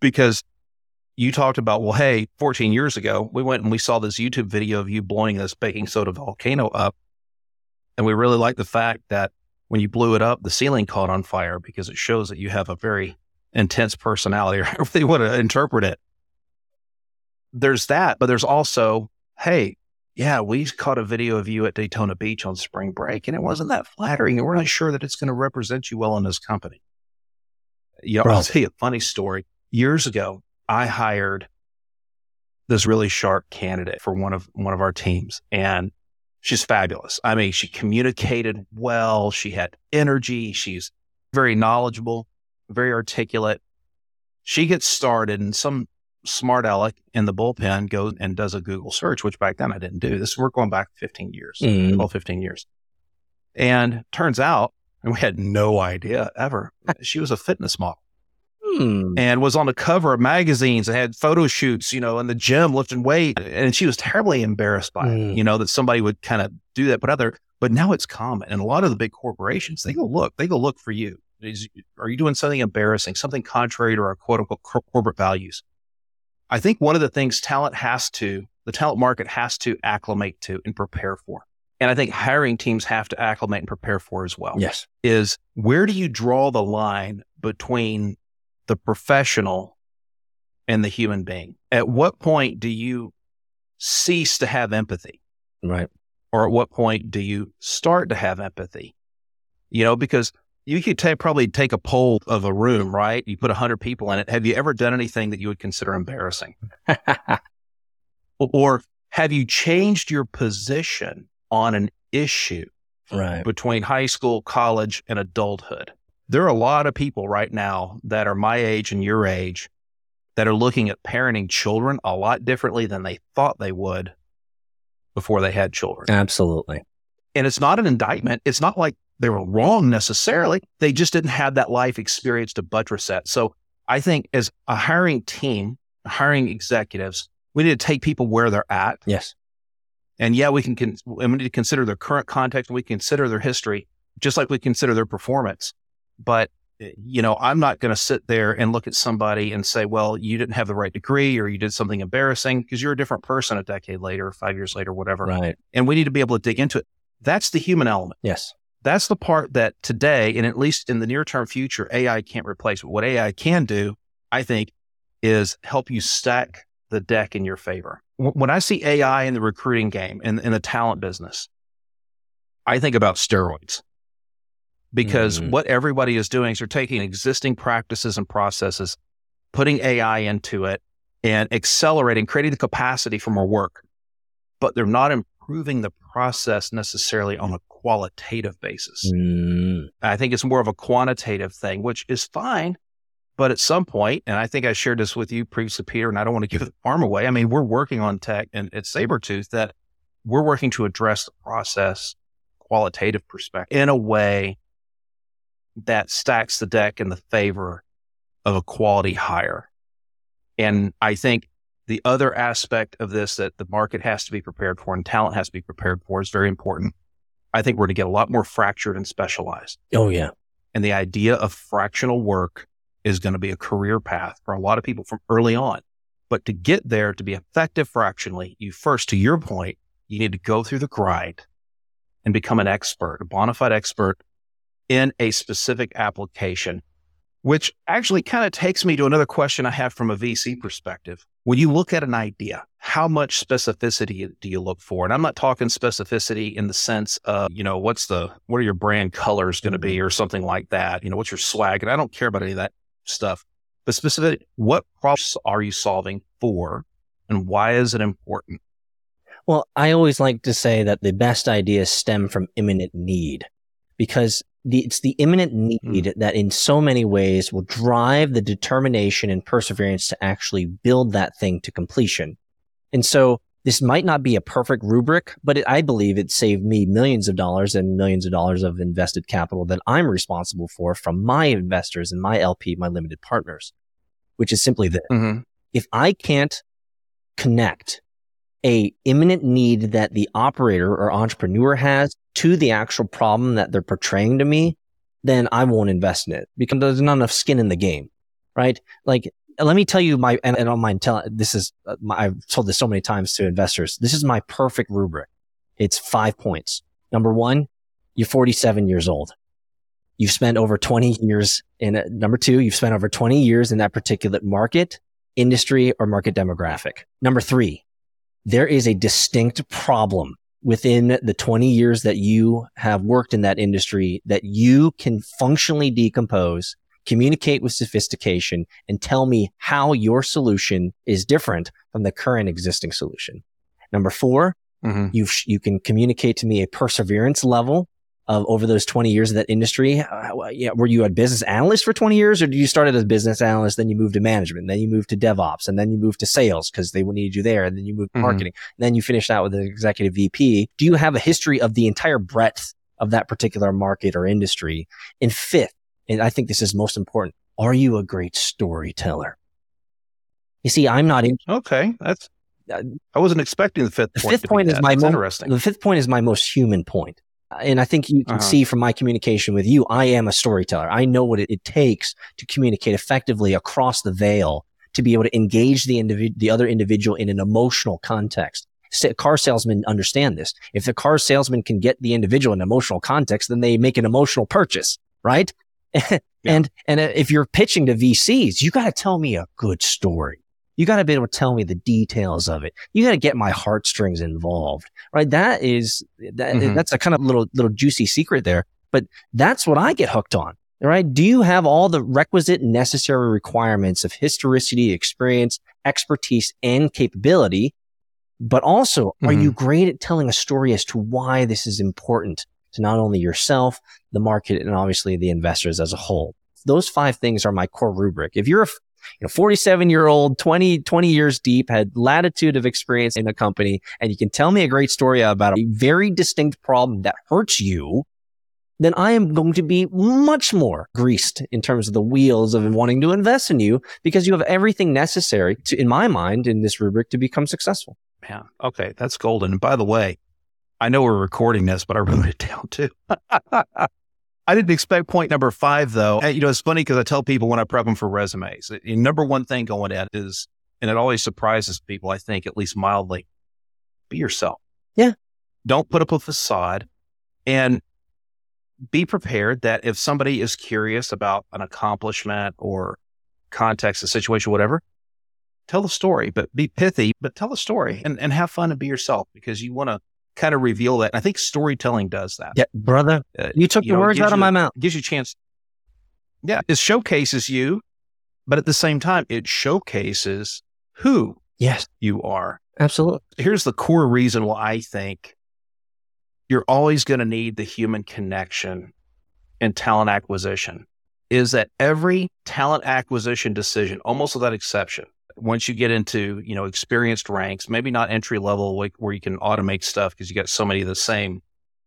Because you talked about, well, hey, 14 years ago, we went and we saw this YouTube video of you blowing this baking soda volcano up. And we really like the fact that when you blew it up, the ceiling caught on fire because it shows that you have a very intense personality, or however they want to interpret it. There's that, but there's also, hey, yeah, we caught a video of you at Daytona Beach on spring break, and it wasn't that flattering. And we're not sure that it's going to represent you well in this company. Know, I'll tell you a funny story. Years ago, I hired this really sharp candidate for one of one of our teams, and she's fabulous. I mean, she communicated well. She had energy. She's very knowledgeable, very articulate. She gets started, and some smart aleck in the bullpen goes and does a Google search, which back then I didn't do. This we're going back 15 years, mm. 12, 15 years. And turns out, and we had no idea ever, she was a fitness model. Hmm. and was on the cover of magazines and had photo shoots, you know, in the gym lifting weight. And she was terribly embarrassed by it, Mm. you know, that somebody would kind of do that. But other, but now it's common. And a lot of the big corporations, they go look, they go look for you. Is, are you doing something embarrassing, something contrary to our quote unquote cor- corporate values? I think one of the things talent has to, the talent market has to acclimate to and prepare for. And I think hiring teams have to acclimate and prepare for as well Yes. is where do you draw the line between the professional and the human being? At what point do you cease to have empathy? Right. Or at what point do you start to have empathy? You know, because you could ta- probably take a poll of a room, right? You put 100 people in it. Have you ever done anything that you would consider embarrassing? Or have you changed your position on an issue right. between high school, college, and adulthood. There are a lot of people right now that are my age and your age that are looking at parenting children a lot differently than they thought they would before they had children. Absolutely. And it's not an indictment. It's not like they were wrong necessarily. They just didn't have that life experience to buttress that. So I think as a hiring team, hiring executives, we need to take people where they're at. Yes. And yeah, we can, con- and we need to consider their current context and we consider their history, just like we consider their performance. But, eh, you know, I'm not going to sit there and look at somebody and say, well, you didn't have the right degree or you did something embarrassing because you're a different person a decade later, five years later, whatever. Right. And we need to be able to dig into it. That's the human element. Yes. That's the part that today, and at least in the near term future, AI can't replace. But what AI can do, I think, is help you stack the deck in your favor. When I see AI in the recruiting game and in the talent business, I think about steroids because Mhm. what everybody is doing is they're taking existing practices and processes, putting AI into it and accelerating, creating the capacity for more work, but they're not improving the process necessarily on a qualitative basis. Mm. I think it's more of a quantitative thing, which is fine. But at some point, and I think I shared this with you previously, Peter, and I don't want to give the farm away. I mean, we're working on tech and at Sabretooth that we're working to address the process qualitative perspective in a way that stacks the deck in the favor of a quality hire. And I think the other aspect of this that the market has to be prepared for and talent has to be prepared for is very important. I think we're going to get a lot more fractured and specialized. Oh yeah. And the idea of fractional work is going to be a career path for a lot of people from early on. But to get there, to be effective fractionally, you first, to your point, you need to go through the grind and become an expert, a bona fide expert in a specific application, which actually kind of takes me to another question I have from a VC perspective. When you look at an idea, how much specificity do you look for? And I'm not talking specificity in the sense of, you know, what's the, what are your brand colors going to be mm-hmm. or something like that? You know, what's your swag? And I don't care about any of that stuff, but specifically, what problems are you solving for and why is it important? Well, I always like to say that the best ideas stem from imminent need because the, it's the imminent need that in so many ways will drive the determination and perseverance to actually build that thing to completion. And so this might not be a perfect rubric, but it, I believe it saved me millions of dollars and millions of dollars of invested capital that I'm responsible for from my investors and my LP, my limited partners, which is simply this Mm-hmm. if I can't connect a imminent need that the operator or entrepreneur has to the actual problem that they're portraying to me, then I won't invest in it because there's not enough skin in the game, right? Like, let me tell you my, and I don't mind telling, this is, uh, my, I've told this so many times to investors. This is my perfect rubric. It's five points. Number one, you're 47 years old. You've spent over 20 years in. Number two, you've spent over 20 years in that particular market industry or market demographic. Number three, there is a distinct problem within the 20 years that you have worked in that industry that you can functionally decompose, communicate with sophistication, and tell me how your solution is different from the current existing solution. Number four, Mm-hmm. you you can communicate to me a perseverance level of over those 20 years of that industry. Uh, yeah, were you a business analyst for 20 years or did you start as a business analyst, then you moved to management, then you moved to DevOps, and then you moved to sales because they needed you there, and then you moved to Mhm. marketing, and then you finished out with an executive VP. Do you have a history of the entire breadth of that particular market or industry? And fifth, and I think this is most important, are you a great storyteller? You see, I'm not in. Okay, that's. I wasn't expecting the fifth. The point fifth point is that. my That's mo- interesting. The fifth point is my most human point. And I think you can Uh-huh. see from my communication with you, I am a storyteller. I know what it, it takes to communicate effectively across the veil to be able to engage the individ- the other individual in an emotional context. Sa- Car salesmen understand this. If the car salesman can get the individual in an emotional context, then they make an emotional purchase, right? and and uh, if you're pitching to VCs, you got to tell me a good story. You got to be able to tell me the details of it. You got to get my heartstrings involved, right? That is that Mhm. that's a kind of little little juicy secret there, but that's what I get hooked on. Right? Do you have all the requisite necessary requirements of historicity, experience, expertise, and capability? But also, are you great at telling a story as to why this is important to not only yourself, the market, and obviously the investors as a whole? Those five things are my core rubric. If you're a you know, 47 year old, 20, 20 years deep, had latitude of experience in a company, and you can tell me a great story about a very distinct problem that hurts you, then I am going to be much more greased in terms of the wheels of wanting to invest in you because you have everything necessary to, in my mind, in this rubric to become successful. Yeah. Okay. That's golden. And by the way, I know we're recording this, but I wrote it down too. I didn't expect point number five though. And, you know, it's funny because I tell people when I prep them for resumes, the number one thing going in is, and it always surprises people, I think, at least mildly, be yourself. Yeah. Don't put up a facade and be prepared that if somebody is curious about an accomplishment or context, a situation, whatever, tell the story, but be pithy, but tell the story and, and have fun and be yourself because you want to kind of reveal that. I think storytelling does that. Yeah, brother, Uh, you took you the know, words out of my mouth. Gives you a chance. Yeah. It showcases you, but at the same time, it showcases who Yes, you are. absolutely. Here's the core reason why I think you're always going to need the human connection in talent acquisition is that every talent acquisition decision, almost without exception, once you get into, you know, experienced ranks, maybe not entry level like where you can automate stuff because you got so many of the same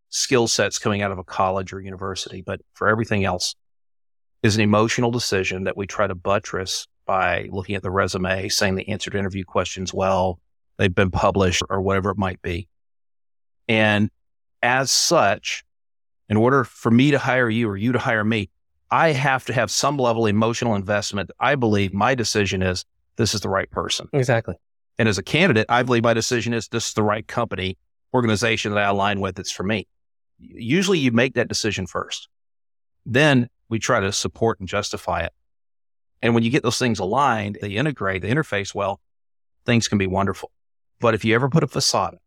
skill sets coming out of a college or university, but for everything else is an emotional decision that we try to buttress by looking at the resume, saying they answered interview questions well, they've been published or whatever it might be. And as such, in order for me to hire you or you to hire me, I have to have some level of emotional investment. I believe my decision is this is the right person. Exactly. And as a candidate, I believe my decision is this is the right company, organization that I align with. It's for me. Usually you make that decision first. Then we try to support and justify it. And when you get those things aligned, they integrate, they interface well, things can be wonderful. But if you ever put a facade,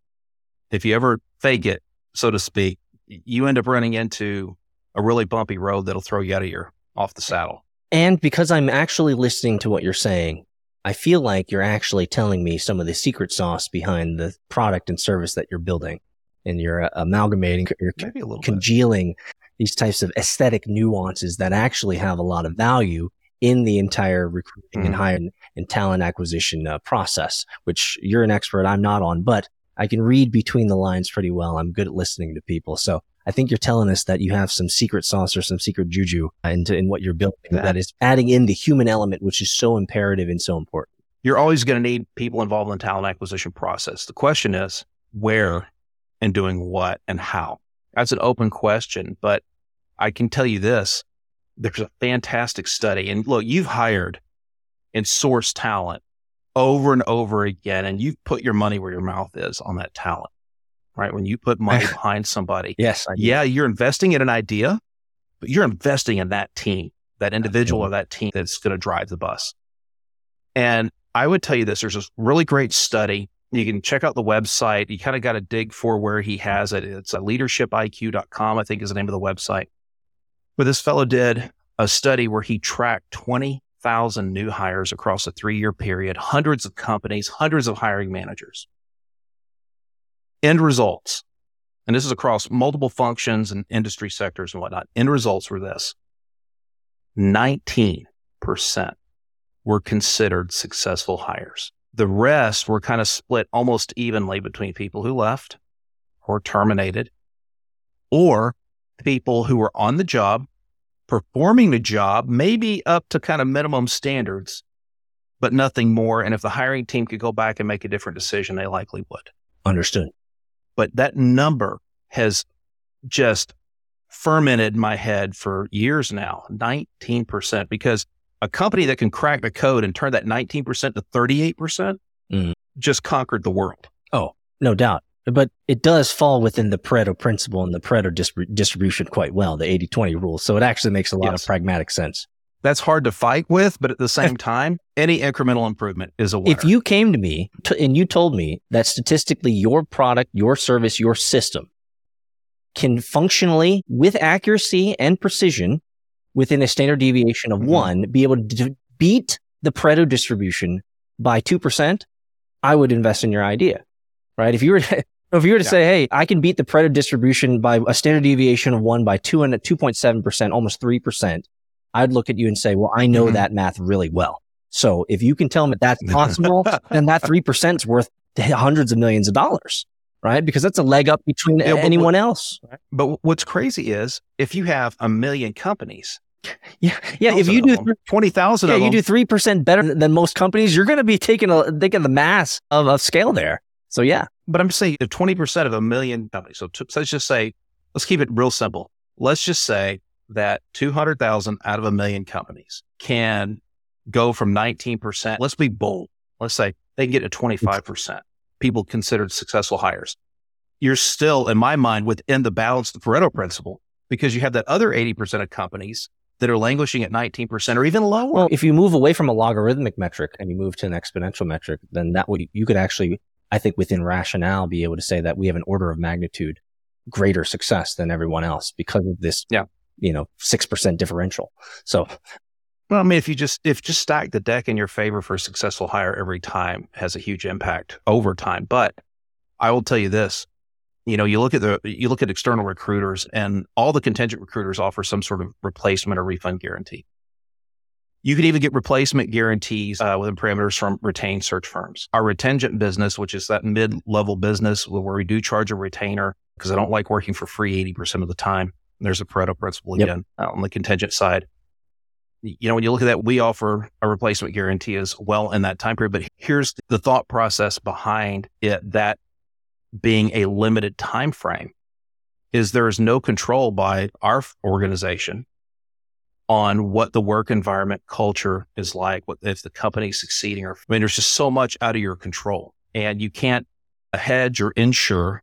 if you ever fake it, so to speak, you end up running into a really bumpy road that'll throw you out of your off the saddle. And because I'm actually listening to what you're saying, I feel like you're actually telling me some of the secret sauce behind the product and service that you're building. And you're uh, amalgamating, you're Maybe a little bit. congealing these types of aesthetic nuances that actually have a lot of value in the entire recruiting and Mhm. hiring and talent acquisition uh, process, which you're an expert. I'm not on, but I can read between the lines pretty well. I'm good at listening to people. So I think you're telling us that you have some secret sauce or some secret juju into in what you're building that is adding in the human element, which is so imperative and so important. you're always going to need people involved in the talent acquisition process. The question is where and doing what and how. That's an open question, but I can tell you this. There's a fantastic study and look, you've hired and sourced talent over and over again, and you've put your money where your mouth is on that talent, right? When you put money behind somebody, Yes. Yeah, you're investing in an idea, but you're investing in that team, that individual or that team that's going to drive the bus. And I would tell you this there's a really great study. You can check out the website. You kind of got to dig for where he has it. It's uh, a leadershipiq.com, I think is the name of the website. But this fellow did a study where he tracked 20,000 new hires across a three year period, hundreds of companies, hundreds of hiring managers. End results and this is across multiple functions and industry sectors and whatnot. End results were this 19% were considered successful hires. The rest were kind of split almost evenly between people who left or terminated or people who were on the job performing the job, maybe up to kind of minimum standards, but nothing more. And if the hiring team could go back and make a different decision, they likely would. Understood. But that number has just fermented my head for years now 19%. Because a company that can crack the code and turn that 19% to 38% mm. just conquered the world. Oh, no doubt. But it does fall within the Pareto principle and the Pareto distribution quite well, the 80 20 rule. So it actually makes a lot yes. of pragmatic sense. That's hard to fight with, but at the same time, any incremental improvement is a winner. If you came to me to, and you told me that statistically your product, your service, your system can functionally, with accuracy and precision, within a standard deviation of mm-hmm. one, be able to beat the Pareto distribution by 2%, I would invest in your idea, right? If you were to, if you were to yeah. say, Hey, I can beat the Pareto distribution by a standard deviation of one by two and 2.7%, almost 3%, I'd look at you and say, well, I know mm-hmm. that math really well. So if you can tell me that's possible, then that 3% is worth hundreds of millions of dollars right? Because that's a leg up between yeah, anyone what, else. But what's crazy is if you have a million companies, yeah, yeah. If you do them, twenty thousand, yeah, you do three percent better than most companies. You're going to be taking a taking the mass of, of scale there. So yeah, but I'm saying twenty percent of a million companies. So, t- so let's just say, let's keep it real simple. Let's just say that two hundred thousand out of a million companies can go from nineteen percent. Let's be bold. Let's say they can get to twenty five percent people considered successful hires. You're still, in my mind, within the balance, the Pareto principle, because you have that other 80% of companies that are languishing at 19% or even lower. Well, if you move away from a logarithmic metric and you move to an exponential metric, then that would, you could actually, I think within rationale, be able to say that we have an order of magnitude greater success than everyone else because of this, yeah. You know, 6% differential. So well, I mean, if you just if just stack the deck in your favor for a successful hire every time has a huge impact over time. But I will tell you this: you know, you look at the you look at external recruiters, and all the contingent recruiters offer some sort of replacement or refund guarantee. You can even get replacement guarantees uh, within parameters from retained search firms. Our retention business, which is that mid level business where we do charge a retainer because I don't like working for free 80% of the time. There's a Pareto principle again yep. on the contingent side you know, when you look at that, we offer a replacement guarantee as well in that time period. But here's the thought process behind it that being a limited time frame is there is no control by our organization on what the work environment culture is like, what if the company's succeeding or I mean, there's just so much out of your control. And you can't hedge or ensure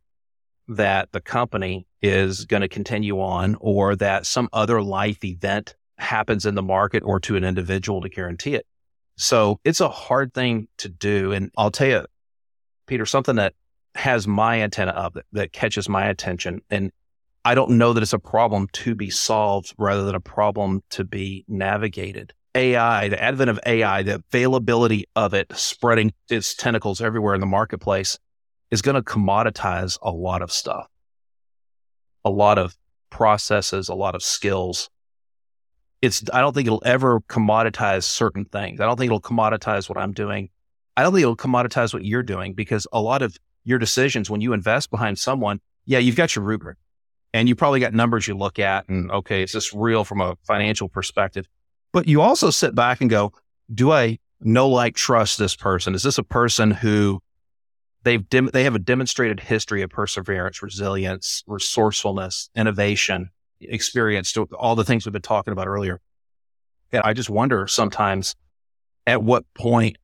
that the company is going to continue on or that some other life event happens in the market or to an individual to guarantee it. So it's a hard thing to do. And I'll tell you, Peter, something that has my antenna up that, that catches my attention. And I don't know that it's a problem to be solved rather than a problem to be navigated. AI, the advent of AI, the availability of it spreading its tentacles everywhere in the marketplace is going to commoditize a lot of stuff, a lot of processes, a lot of skills it's I don't think it'll ever commoditize certain things. I don't think it'll commoditize what I'm doing. I don't think it'll commoditize what you're doing because a lot of your decisions when you invest behind someone, yeah, you've got your rubric and you probably got numbers you look at and okay, is this real from a financial perspective? But you also sit back and go, do I know, like, trust this person? Is this a person who they've dem- they have a demonstrated history of perseverance, resilience, resourcefulness, innovation? experience all the things we've been talking about earlier. And I just wonder sometimes at what point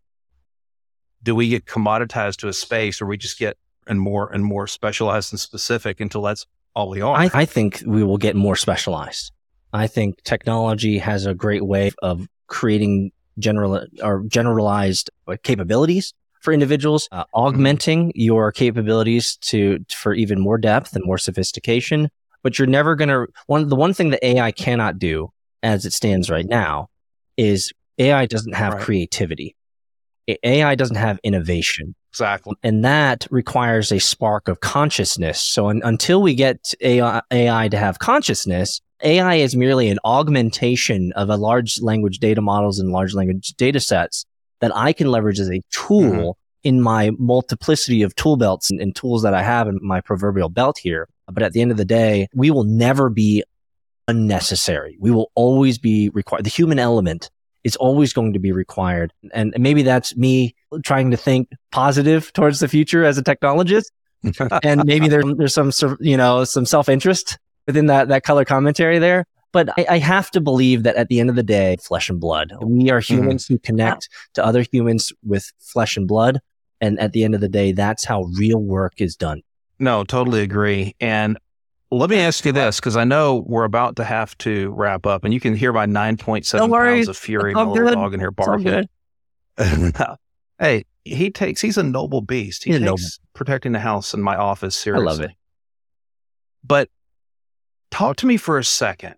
do we get commoditized to a space where we just get and more and more specialized and specific until that's all we are? I, I think we will get more specialized. I think technology has a great way of creating general or generalized uh, capabilities for individuals, uh, augmenting your capabilities to for even more depth and more sophistication but you're never going to one the one thing that AI cannot do as it stands right now is AI doesn't have right. creativity. AI doesn't have innovation. Exactly. And that requires a spark of consciousness. So un- until we get AI, AI to have consciousness, AI is merely an augmentation of a large language data models and large language data sets that I can leverage as a tool mm-hmm. in my multiplicity of tool belts and, and tools that I have in my proverbial belt here. But at the end of the day, we will never be unnecessary. We will always be required. The human element is always going to be required. And maybe that's me trying to think positive towards the future as a technologist. and maybe there, there's some, you know, some self-interest within that, that color commentary there. But I, I, have to believe that at the end of the day, flesh and blood, we are mm-hmm. humans mm-hmm. who connect to other humans with flesh and blood. And at the end of the day, that's how real work is done. No, totally agree. And let me ask you this, because I know we're about to have to wrap up, and you can hear my 9.7 pounds of fury, my little dog in here barking. hey, he takes, he's a noble beast. He he's takes protecting the house in my office seriously. I love it. But talk to me for a second.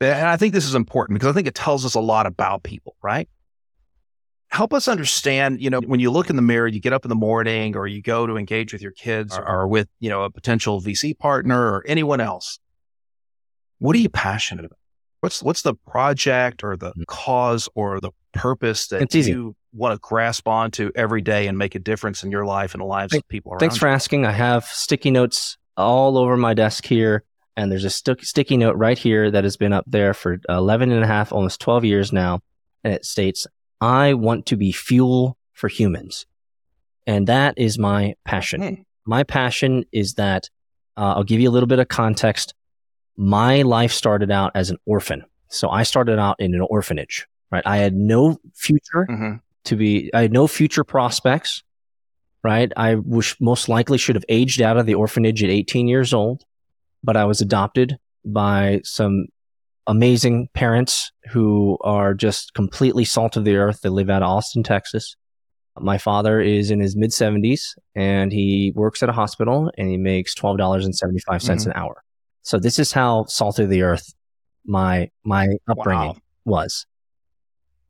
And I think this is important because I think it tells us a lot about people, right? help us understand, you know, when you look in the mirror, you get up in the morning or you go to engage with your kids or, or with, you know, a potential VC partner or anyone else. What are you passionate about? What's what's the project or the mm. cause or the purpose that you want to grasp onto every day and make a difference in your life and the lives of people around Thanks for you? asking. I have sticky notes all over my desk here. And there's a st- sticky note right here that has been up there for 11 and a half, almost 12 years now. And it states, I want to be fuel for humans. And that is my passion. Hmm. My passion is that uh, I'll give you a little bit of context. My life started out as an orphan. So I started out in an orphanage, right? I had no future mm-hmm. to be, I had no future prospects, right? I wish most likely should have aged out of the orphanage at 18 years old, but I was adopted by some amazing parents who are just completely salt of the earth. They live out of Austin, Texas. My father is in his mid 70s and he works at a hospital and he makes $12.75 mm-hmm. an hour. So this is how salt of the earth my my upbringing wow. was.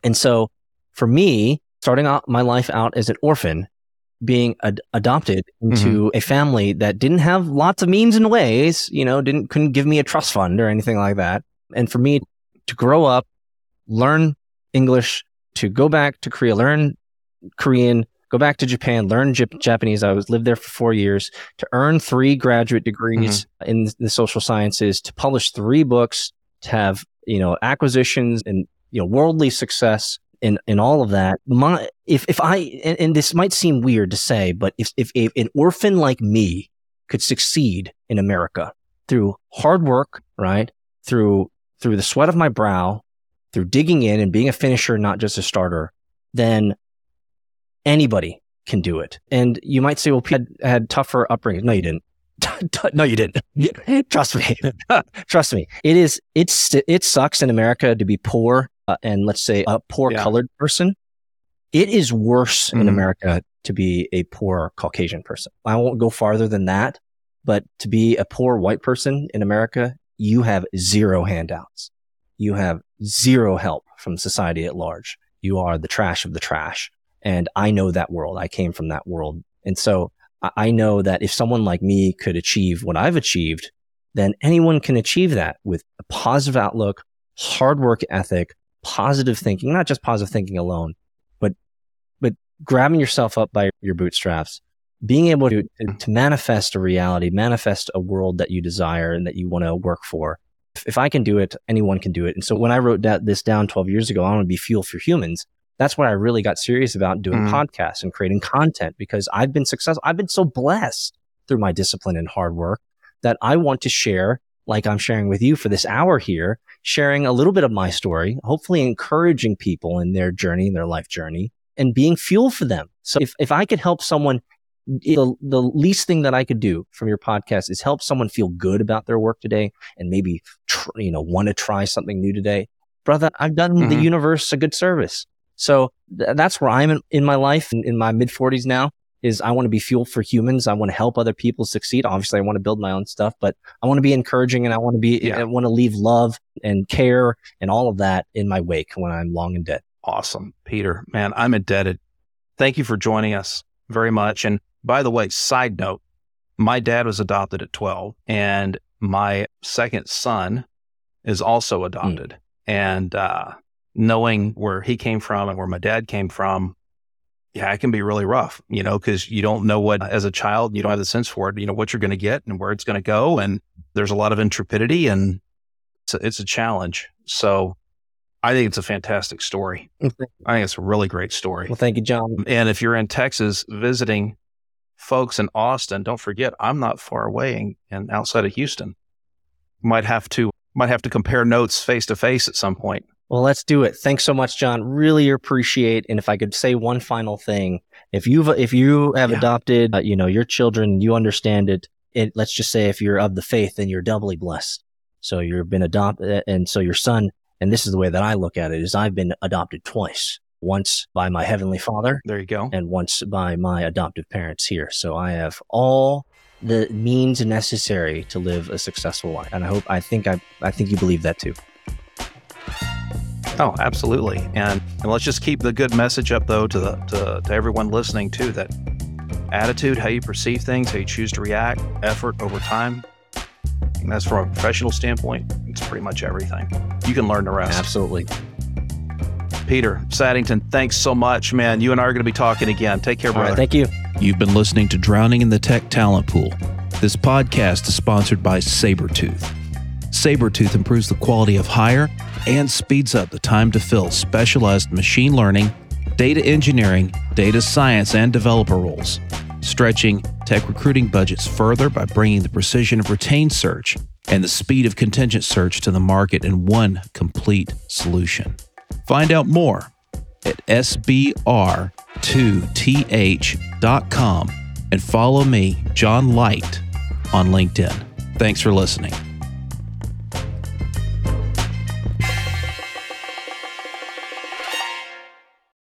And so for me, starting out my life out as an orphan, being ad- adopted into mm-hmm. a family that didn't have lots of means and ways, you know, didn't couldn't give me a trust fund or anything like that. And for me to grow up, learn English, to go back to Korea, learn Korean, go back to Japan, learn J- Japanese. I was lived there for four years to earn three graduate degrees mm-hmm. in the social sciences, to publish three books, to have you know acquisitions and you know worldly success in in all of that. My if if I and, and this might seem weird to say, but if if, if an orphan like me could succeed in America through hard work, right, through through the sweat of my brow, through digging in and being a finisher, not just a starter, then anybody can do it. And you might say, well, Pete had, had tougher upbringing. No, you didn't. no, you didn't. Trust me. Trust me. It is, it's, it sucks in America to be poor uh, and let's say a poor yeah. colored person. It is worse mm-hmm. in America to be a poor Caucasian person. I won't go farther than that, but to be a poor white person in America you have zero handouts. You have zero help from society at large. You are the trash of the trash. And I know that world. I came from that world. And so I know that if someone like me could achieve what I've achieved, then anyone can achieve that with a positive outlook, hard work ethic, positive thinking, not just positive thinking alone, but, but grabbing yourself up by your bootstraps, being able to, to manifest a reality, manifest a world that you desire and that you want to work for. If, if I can do it, anyone can do it. And so when I wrote that, this down 12 years ago, I want to be fuel for humans. That's when I really got serious about doing mm. podcasts and creating content because I've been successful. I've been so blessed through my discipline and hard work that I want to share, like I'm sharing with you for this hour here, sharing a little bit of my story, hopefully encouraging people in their journey, in their life journey and being fuel for them. So if, if I could help someone the, the least thing that I could do from your podcast is help someone feel good about their work today and maybe, tr- you know, want to try something new today. Brother, I've done mm-hmm. the universe a good service. So th- that's where I'm in, in my life in, in my mid forties now is I want to be fuel for humans. I want to help other people succeed. Obviously, I want to build my own stuff, but I want to be encouraging and I want to be, yeah. I want to leave love and care and all of that in my wake when I'm long and dead. Awesome. Peter, man, I'm indebted. Thank you for joining us very much. And by the way, side note, my dad was adopted at 12 and my second son is also adopted. Mm. And uh, knowing where he came from and where my dad came from, yeah, it can be really rough, you know, because you don't know what, as a child, you don't have the sense for it, you know, what you're going to get and where it's going to go. And there's a lot of intrepidity and It's a, it's a challenge. So I think it's a fantastic story. I think it's a really great story. Well, thank you, John. And if you're in Texas visiting folks in Austin, don't forget I'm not far away and, and outside of Houston. Might have to might have to compare notes face to face at some point. Well, let's do it. Thanks so much, John. Really appreciate. And if I could say one final thing, if you've if you have Yeah. adopted, uh, you know, your children, you understand it. It let's just say if you're of the faith, then you're doubly blessed. So you've been adopted, and so your son. And this is the way that I look at it: is I've been adopted twice. Once by my heavenly Father, There you go. and once by my adoptive parents here. So I have all the means necessary to live a successful life. And I hope I think I I think you believe that too. Oh, absolutely. And and let's just keep the good message up though to the to, to everyone listening too that attitude, how you perceive things, how you choose to react, effort over time. And that's from a professional standpoint, it's pretty much everything. You can learn the rest. Absolutely. Peter Saddington, thanks so much, man. You and I are going to be talking again. Take care, All brother. right, thank you. You've been listening to Drowning in the Tech Talent Pool. This podcast is sponsored by Sabretooth. Sabretooth improves the quality of hire and speeds up the time to fill specialized machine learning, data engineering, data science, and developer roles, stretching tech recruiting budgets further by bringing the precision of retained search and the speed of contingent search to the market in one complete solution. Find out more at sbr2th.com and follow me, John Light, on LinkedIn. Thanks for listening.